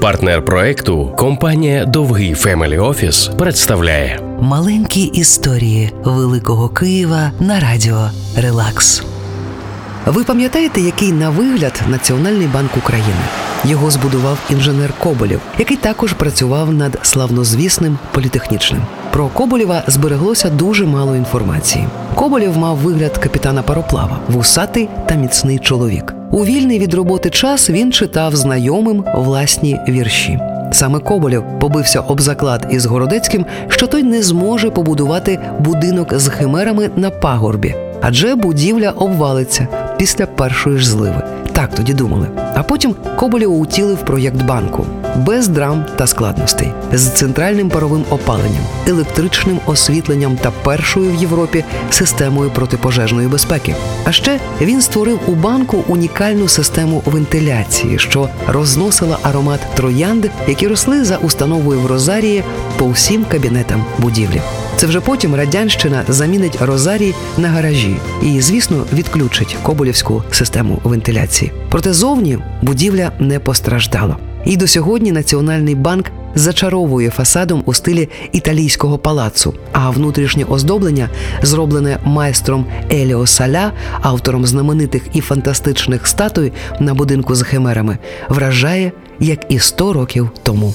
Партнер проекту компанія Довгий Family Office представляє Маленькі історії Великого Києва на радіо Relax. Ви пам'ятаєте, який на вигляд Національний банк України? Його збудував інженер Коболєв, який також працював над славнозвісним політехнічним. Про Коболєва збереглося дуже мало інформації. Коболєв мав вигляд капітана пароплава, вусатий та міцний чоловік. У вільний від роботи час він читав знайомим власні вірші. Саме Коболєв побився об заклад із Городецьким, що той не зможе побудувати будинок з химерами на пагорбі, адже будівля обвалиться після першої ж зливи. Так тоді думали. А потім Коболєв утілив проєкт банку без драм та складностей, з центральним паровим опаленням, електричним освітленням та першою в Європі системою протипожежної безпеки. А ще він створив у банку унікальну систему вентиляції, що розносила аромат троянди, які росли за установою в Розарії по всім кабінетам будівлі. Це вже потім радянщина замінить розарій на гаражі і, звісно, відключить Коболівську систему вентиляції. Проте зовні будівля не постраждала. І до сьогодні Національний банк зачаровує фасадом у стилі італійського палацу, а внутрішнє оздоблення, зроблене майстром Еліо Саля, автором знаменитих і фантастичних статуй на будинку з химерами, вражає як і 100 років тому.